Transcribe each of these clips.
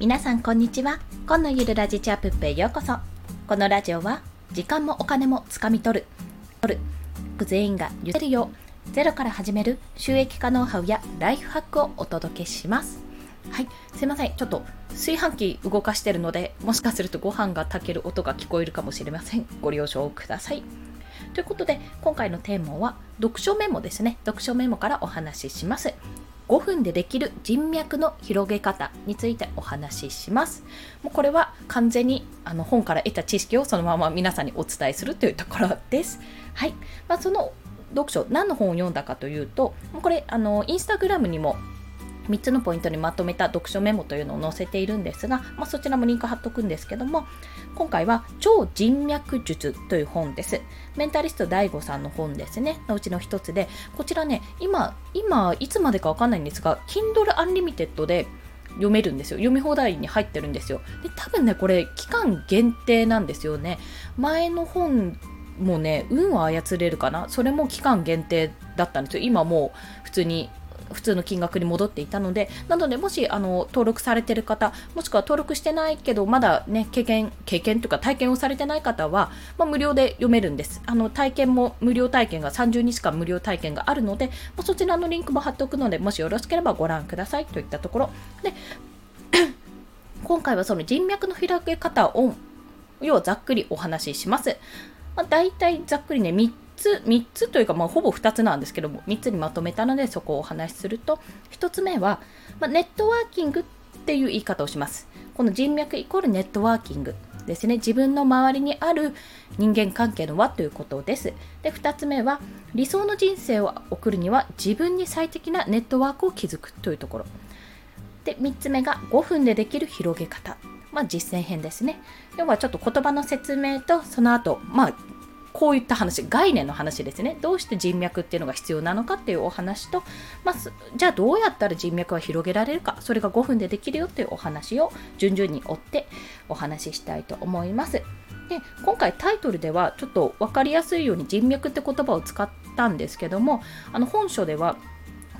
皆さんこんにちは。今のゆるラジチャップへようこそ。このラジオは時間もお金もつかみ取る。取る。全員が許せるようゼロから始める収益化ノウハウやライフハックをお届けします。はい。すいません。ちょっと炊飯器動かしてるのでもしかするとご飯が炊ける音が聞こえるかもしれません。ご了承ください。ということで今回のテーマは読書メモですね。読書メモからお話しします。5分でできる人脈の広げ方についてお話しします。もうこれは完全にあの本から得た知識をそのまま皆さんにお伝えするというところです。はい。まあ、その読書、何の本を読んだかというと、これ、あの、インスタグラムにも3つのポイントにまとめた読書メモというのを載せているんですが、まあ、そちらもリンク貼っとくんですけども今回は超人脈術という本です。メンタリスト DAIGO さんの本ですね。のうちの一つでこちらね今今いつまでかわかんないんですが Kindle Unlimited で読めるんですよ。読み放題に入ってるんですよ。で多分ねこれ期間限定なんですよね。前の本もね運は操れるかな。それも期間限定だったんですよ。今もう普通に普通の金額に戻っていたので、なので、もしあの登録されてる方、もしくは登録してないけど、まだね、経験、経験というか体験をされてない方は、まあ、無料で読めるんです。あの体験も無料体験が30日間無料体験があるので、まあ、そちらのリンクも貼っておくので、もしよろしければご覧くださいといったところ。で 今回はその人脈の開け方を、要はざっくりお話しします。まあ、大体ざっくりね、3つ、3つというか、まあ、ほぼ2つなんですけども、3つにまとめたので、そこをお話しすると、1つ目は、まあ、ネットワーキングっていう言い方をします。この人脈イコールネットワーキングですね。自分の周りにある人間関係の輪ということです。で、2つ目は、理想の人生を送るには、自分に最適なネットワークを築くというところ。で、3つ目が、5分でできる広げ方。まあ、実践編ですね。要はちょっと言葉の説明と、その後、まあ、こういった話、概念の話ですね。どうして人脈っていうのが必要なのかっていうお話と、まあ、じゃあどうやったら人脈は広げられるか、それが5分でできるよっていうお話を順々に追ってお話ししたいと思います。で今回タイトルではちょっと分かりやすいように人脈って言葉を使ったんですけどもあの本書では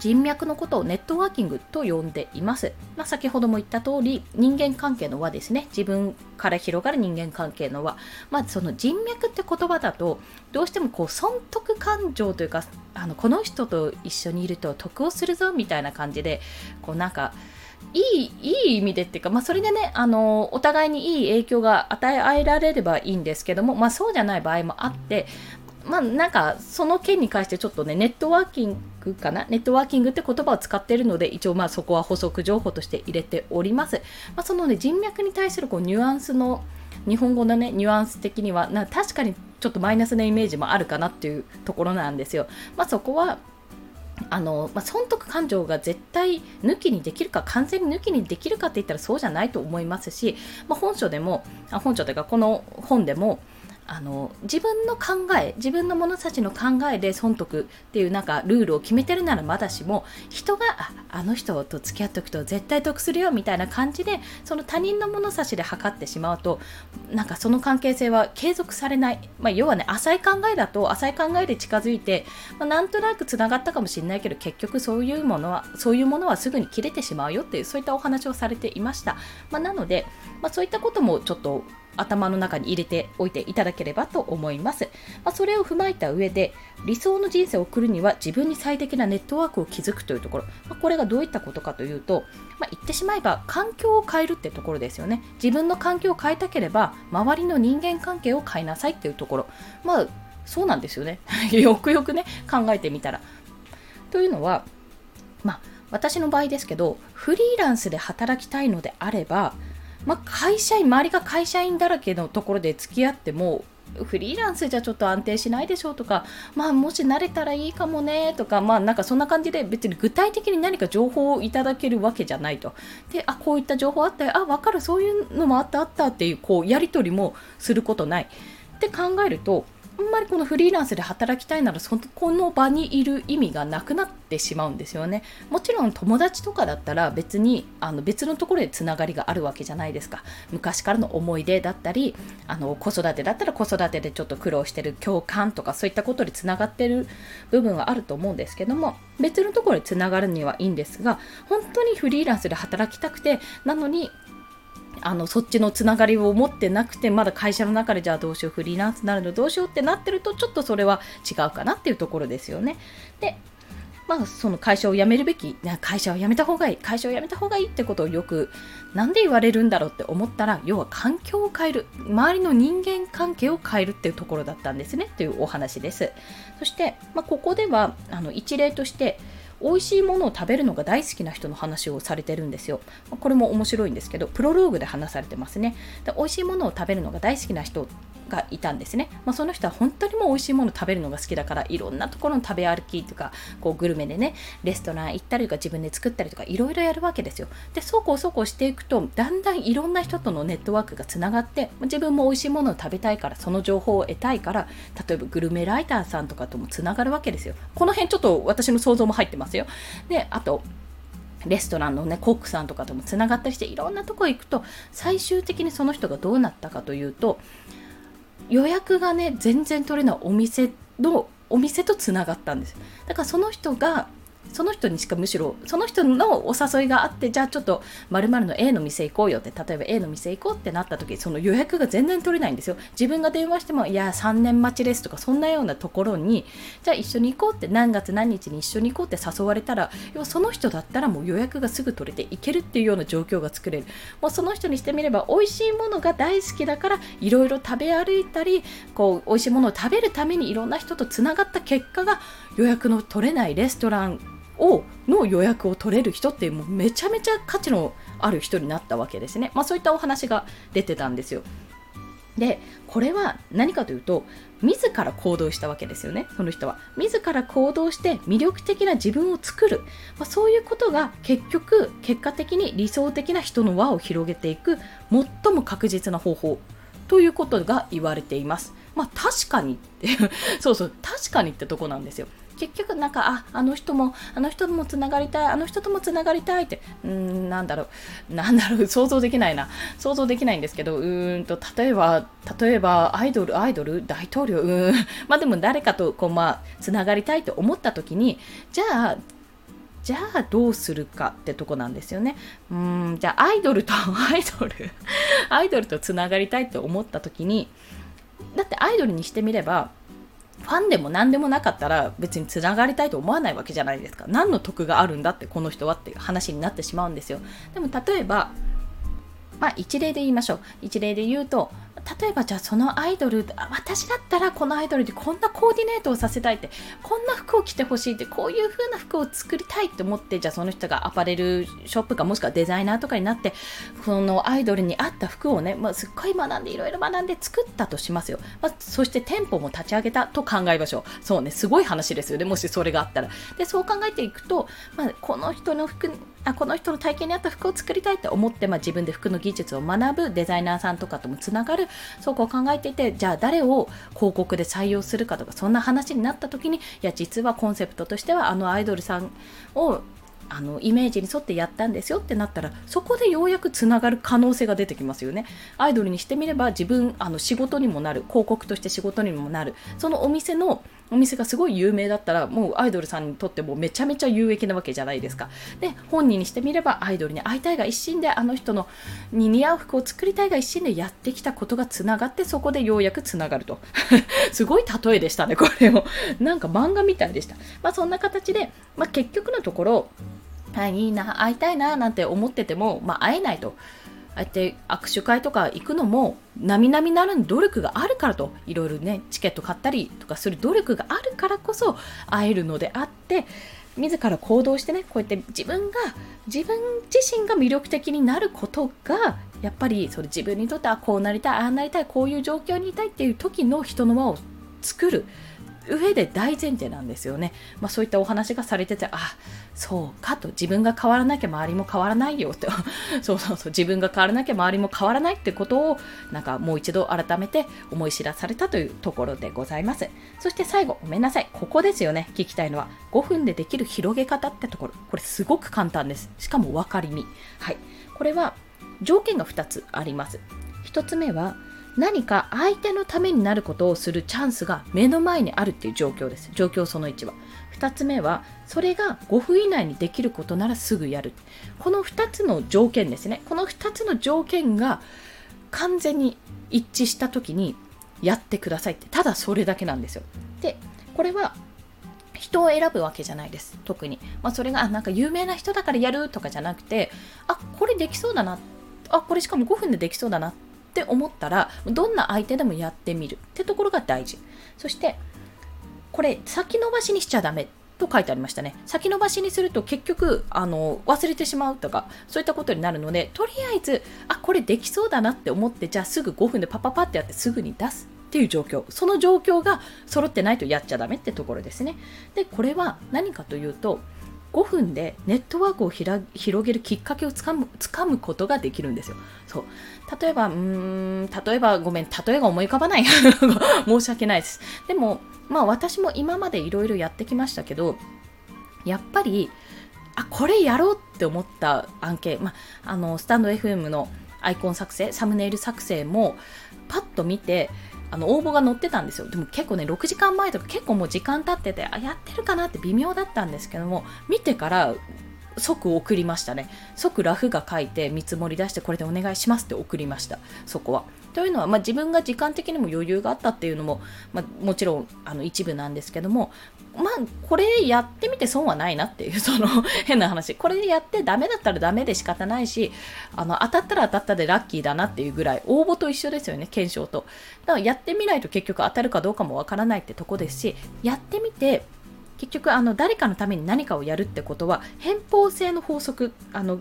人脈のことをネットワーキングと呼んでいます。まあ、先ほども言った通り、人間関係の輪ですね。自分から広がる人間関係の輪。まあ、その人脈って言葉だと、どうしてもこう損得感情というか、あのこの人と一緒にいると得をするぞみたいな感じで、こうなんか、いい、いい意味でっていうか、まあ、それでね、あの、お互いにいい影響が与えられればいいんですけども、まあ、そうじゃない場合もあって、まあなんかその件に関してちょっとねネットワーキングかな？ネットワーキングって言葉を使っているので一応まあそこは補足情報として入れております、まあ、そのね人脈に対するこうニュアンスの日本語のねニュアンス的にはな確かにちょっとマイナスなイメージもあるかなっていうところなんですよ。まあそこはあのまあ、損得感情が絶対抜きにできるか完全に抜きにできるかって言ったらそうじゃないと思いますし、まあ、本書でもあ本書というかこの本でもあの自分の考え自分の物差しの考えで損得っていうなんかルールを決めてるならまだしも人がああの人と付き合っておくと絶対得するよみたいな感じでその他人の物差しで測ってしまうとなんかその関係性は継続されない、まあ、要はね浅い考えだと浅い考えで近づいて、まあ、なんとなくつながったかもしれないけど結局そういうものはそういうものはすぐに切れてしまうよっていうそういったお話をされていました、まあ、なので、まあ、そういったこともちょっと頭の中に入れておいていただければと思います。まあ、それを踏まえた上で、理想の人生を送るには自分に最適なネットワークを築くというところ、まあ、これがどういったことかというと、まあ、言ってしまえば環境を変えるってところですよね。自分の環境を変えたければ、周りの人間関係を変えなさいっていうところ。まあ、そうなんですよね。よくよくね、考えてみたら。というのは、まあ、私の場合ですけど、フリーランスで働きたいのであれば、まあ、会社員周りが会社員だらけのところで付き合ってもフリーランスじゃちょっと安定しないでしょうとか、まあ、もし慣れたらいいかもねとか、まあ、なんかそんな感じで別に具体的に何か情報をいただけるわけじゃないと。で、あ、こういった情報あったよ、あ、わかる、そういうのもあったあったっていう、こう、やり取りもすることない。って考えると、あんまりこのフリーランスで働きたいならそこの場にいる意味がなくなってしまうんですよね。もちろん友達とかだったら別にあの別のところでつながりがあるわけじゃないですか。昔からの思い出だったりあの子育てだったら子育てでちょっと苦労してる共感とかそういったことでつながってる部分はあると思うんですけども別のところでつながるにはいいんですが本当にフリーランスで働きたくてなのにあのそっちのつながりを持ってなくてまだ会社の中でじゃあどうしようフリーランスになるのどうしようってなってるとちょっとそれは違うかなっていうところですよね。でまあ、その会社を辞めるべき、会社を辞めた方がいい、会社を辞めた方がいいってことをよく、なんで言われるんだろうって思ったら、要は環境を変える、周りの人間関係を変えるっていうところだったんですね、というお話です。そして、まあ、ここでは、あの一例として、美味しいものを食べるのが大好きな人の話をされてるんですよ。これも面白いんですけど、プロローグで話されてますね。で美味しいものを食べるのが大好きな人がいたんですね。まあ、その人は本当にもう美味しいもの食べるのが好きだから、いろんなところの食べ歩きとか、こうグルメでね、レストラン行ったりとか自分で作ったりとか、いろいろやるわけですよ。で、そうこうそうこうしていくと、だんだんいろんな人とのネットワークがつながって、自分も美味しいものを食べたいから、その情報を得たいから、例えばグルメライターさんとかともつながるわけですよ。この辺ちょっと私の想像も入ってますよ。で、あと、レストランのね、コックさんとかともつながったりして、いろんなとこ行くと、最終的にその人がどうなったかというと、予約がね、全然取れないお店の、お店とつながったんです。だからその人がその人にしかむしろその人のお誘いがあってじゃあちょっとまるの A の店行こうよって例えば A の店行こうってなった時その予約が全然取れないんですよ。自分が電話してもいや3年待ちですとかそんなようなところにじゃあ一緒に行こうって何月何日に一緒に行こうって誘われたら要はその人だったらもう予約がすぐ取れて行けるっていうような状況が作れる。もうその人にしてみれば美味しいものが大好きだからいろいろ食べ歩いたりこう美味しいものを食べるためにいろんな人とつながった結果が予約の取れないレストランをの予約を取れる人ってもうめちゃめちゃ価値のある人になったわけですね。まあ、そういったお話が出てたんですよ。でこれは何かというと自ら行動したわけですよね。その人は。自ら行動して魅力的な自分を作る、まあ、そういうことが結局結果的に理想的な人の輪を広げていく最も確実な方法ということが言われています。まあ確かにって そうそう確かにってとこなんですよ。結局なんかああの人もあの人ともつながりたいあの人ともつながりたいってうんなんだろうなんだろう想像できないな想像できないんですけどうーんと例えば例えばアイドルアイドル大統領うんまあでも誰かとこうまあつながりたいと思った時にじゃあじゃあどうするかってとこなんですよね。うんじゃあアイドルとアイドルアイドルとつながりたいと思った時にだってアイドルにしてみればファンでも何でもなかったら別につながりたいと思わないわけじゃないですか。何の得があるんだってこの人はっていう話になってしまうんですよ。でも例えばまあ一例で言いましょう。一例で言うと例えばじゃあそのアイドル私だったらこのアイドルでこんなコーディネートをさせたいってこんな服を着てほしいってこういう風な服を作りたいって思ってじゃあその人がアパレルショップかもしくはデザイナーとかになってこのアイドルに合った服をね、まあ、すっごい学んでいろいろ学んで作ったとしますよ、まあ、そして店舗も立ち上げたと考えましょう。そうねすごい話ですよ。ねもしそれがあったら。でそう考えていくと、まあ、この人の服あこの人の体験に合った服を作りたいって思って、まあ、自分で服の技術を学ぶデザイナーさんとかともつながるそうこう考えていてじゃあ誰を広告で採用するかとかそんな話になった時にいや実はコンセプトとしてはあのアイドルさんをあのイメージに沿ってやったんですよってなったらそこでようやくつながる可能性が出てきますよね。アイドルにしてみれば自分あの仕事にもなる広告として仕事にもなるそのお店のお店がすごい有名だったらもうアイドルさんにとってもめちゃめちゃ有益なわけじゃないですか。で本人にしてみればアイドルに会いたいが一心であの人のに似合う服を作りたいが一心でやってきたことがつながってそこでようやくつながると。すごい例えでしたねこれを。なんか漫画みたいでした。まあそんな形で、まあ、結局のところはい、いいな、会いたいな、なんて思ってても、まあ、会えないと。あって握手会とか行くのも、並々ならぬ努力があるからと、いろいろね、チケット買ったりとかする努力があるからこそ会えるのであって、自ら行動してね、こうやって自分が、自分自身が魅力的になることが、やっぱりそれ自分にとってはこうなりたい、ああなりたい、こういう状況にいたいっていう時の人の輪を作る。上で大前提なんですよね。まあ、そういったお話がされてて、あ、そうかと、自分が変わらなきゃ周りも変わらないよって、そうそうそう、自分が変わらなきゃ周りも変わらないってことを、なんかもう一度改めて思い知らされたというところでございます。そして最後、ごめんなさい、ここですよね、聞きたいのは。5分でできる広げ方ってところ。これすごく簡単です。しかも分かりみ。はい。これは条件が2つあります。1つ目は、何か相手のためになることをするチャンスが目の前にあるっていう状況です。状況その1は。2つ目はそれが5分以内にできることならすぐやる。この2つの条件ですね。この2つの条件が完全に一致した時にやってくださいって。ただそれだけなんですよ。でこれは人を選ぶわけじゃないです。特に、まあ、それがなんか有名な人だからやるとかじゃなくてあこれできそうだな。あこれしかも5分でできそうだな。っって思ったらどんな相手でもやってみるってところが大事。そしてこれ先延ばしにしちゃダメと書いてありましたね。先延ばしにすると結局あの忘れてしまうとかそういったことになるのでとりあえずあこれできそうだなって思ってじゃあすぐ5分でパパパってやってすぐに出すっていう状況。その状況が揃ってないとやっちゃダメってところですね。でこれは何かというと5分でネットワークを広げるきっかけをつかむつかむことができるんですよ。そう例えば、うーん、例えば、ごめん、例えが思い浮かばない。申し訳ないです。でも、まあ私も今までいろいろやってきましたけど、やっぱり、あ、これやろうって思った案件、まあ、あの、スタンド FM のアイコン作成、サムネイル作成も、パッと見て、あの応募が載ってたんですよ。でも結構ね6時間前とか結構もう時間経っててあやってるかなって微妙だったんですけども見てから即送りましたね。即ラフが書いて見積もり出してこれでお願いしますって送りました。そこは。というのは、まあ、自分が時間的にも余裕があったっていうのも、まあ、もちろんあの一部なんですけどもまあこれやってみて損はないなっていう その変な話。これやってダメだったらダメで仕方ないしあの当たったら当たったでラッキーだなっていうぐらい応募と一緒ですよね検証と。だからやってみないと結局当たるかどうかもわからないってとこですしやってみて結局あの誰かのために何かをやるってことは偏方性の法則あの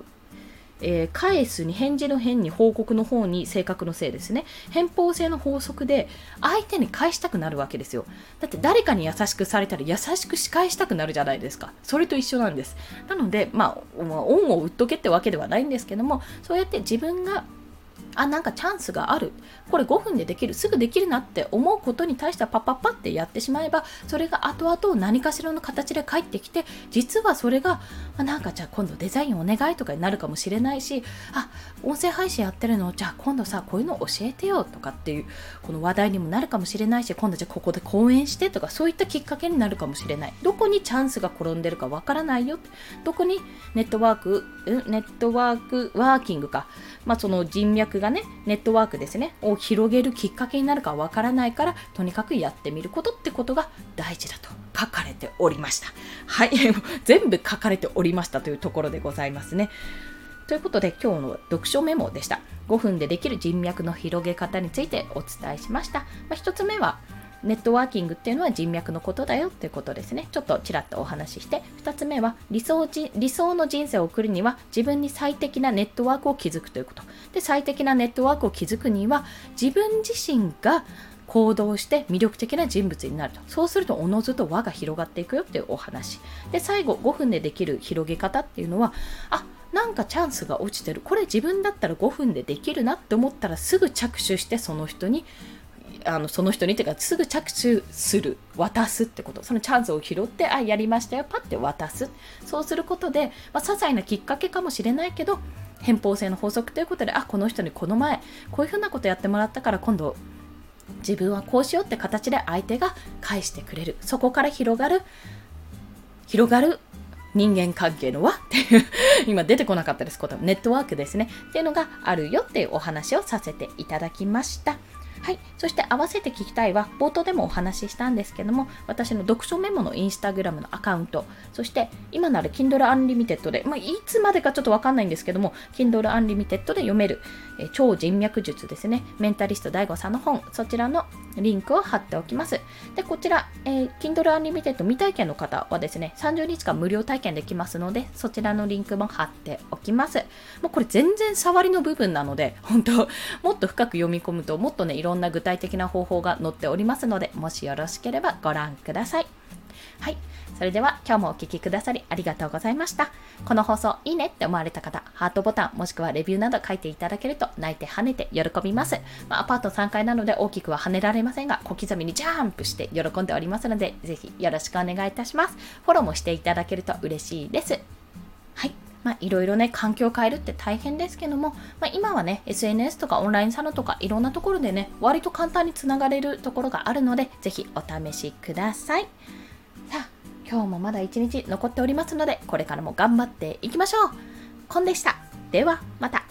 えー、返すに返事の変に報告の方に性格のせいですね。偏方性の法則で相手に返したくなるわけですよ。だって誰かに優しくされたら優しく仕返したくなるじゃないですか。それと一緒なんです。なのでまあ恩を売っとけってわけではないんですけどもそうやって自分があなんかチャンスがある。これ5分でできる。すぐできるなって思うことに対してはパッパッパってやってしまえばそれが後々何かしらの形で返ってきて実はそれがあなんかじゃあ今度デザインお願いとかになるかもしれないしあ音声配信やってるの？じゃあ今度さこういうの教えてよとかっていうこの話題にもなるかもしれないし今度じゃあここで講演してとかそういったきっかけになるかもしれない。どこにチャンスが転んでるかわからないよどこにネットワークネットワークワーキングか。まあその人脈がねネットワークですね。を広げるきっかけになるかわからないからとにかくやってみることってことが大事だと。書かれておりました。はい。全部書かれておりましたというところでございますね。ということで今日の読書メモでした。5分でできる人脈の広げ方についてお伝えしました、まあ、1つ目はネットワーキングっていうのは人脈のことだよってことですね。ちょっとちらっとお話しして、2つ目は理想理想の人生を送るには自分に最適なネットワークを築くということ。で、最適なネットワークを築くには自分自身が行動して魅力的な人物になると。そうするとおのずと輪が広がっていくよっていうお話。で、最後5分でできる広げ方っていうのは、あ、なんかチャンスが落ちてる。これ自分だったら5分でできるなって思ったらすぐ着手してその人にあのその人にっていうかすぐ着手する渡すってこと。そのチャンスを拾ってあやりましたよパッて渡す。そうすることで、まあ、些細なきっかけかもしれないけど偏方性の法則ということであこの人にこの前こういうふうなことやってもらったから今度自分はこうしようって形で相手が返してくれる。そこから広がる広がる人間関係の輪っていう 今出てこなかったです。ことネットワークですね。っていうのがあるよっていうお話をさせていただきました。はい。そして合わせて聞きたいは、冒頭でもお話ししたんですけども、私の読書メモのインスタグラムのアカウント、そして今なら Kindle Unlimited で、まあ、いつまでかちょっとわかんないんですけども、Kindle Unlimited で読める、えー、超人脈術ですね。メンタリスト DAIGO さんの本、そちらのリンクを貼っておきます。で、こちら、えー、Kindle Unlimited 未体験の方はですね、30日間無料体験できますので、そちらのリンクも貼っておきます。もうこれ全然触りの部分なので、本当もっと深く読み込むと、もっとね、いろんな具体的な方法が載っておりますので、もしよろしければご覧ください。はい。それでは今日もお聴きくださりありがとうございました。この放送いいねって思われた方、ハートボタンもしくはレビューなど書いていただけると泣いて跳ねて喜びます。まあ、アパート3階なので大きくは跳ねられませんが、小刻みにジャンプして喜んでおりますので、ぜひよろしくお願いいたします。フォローもしていただけると嬉しいです。はい。まあ、いろいろね、環境を変えるって大変ですけども、まあ、今はね、SNS とかオンラインサロンとかいろんなところでね、割と簡単につながれるところがあるので、ぜひお試しください。さあ、今日もまだ一日残っておりますので、これからも頑張っていきましょう。コンでした。では、また。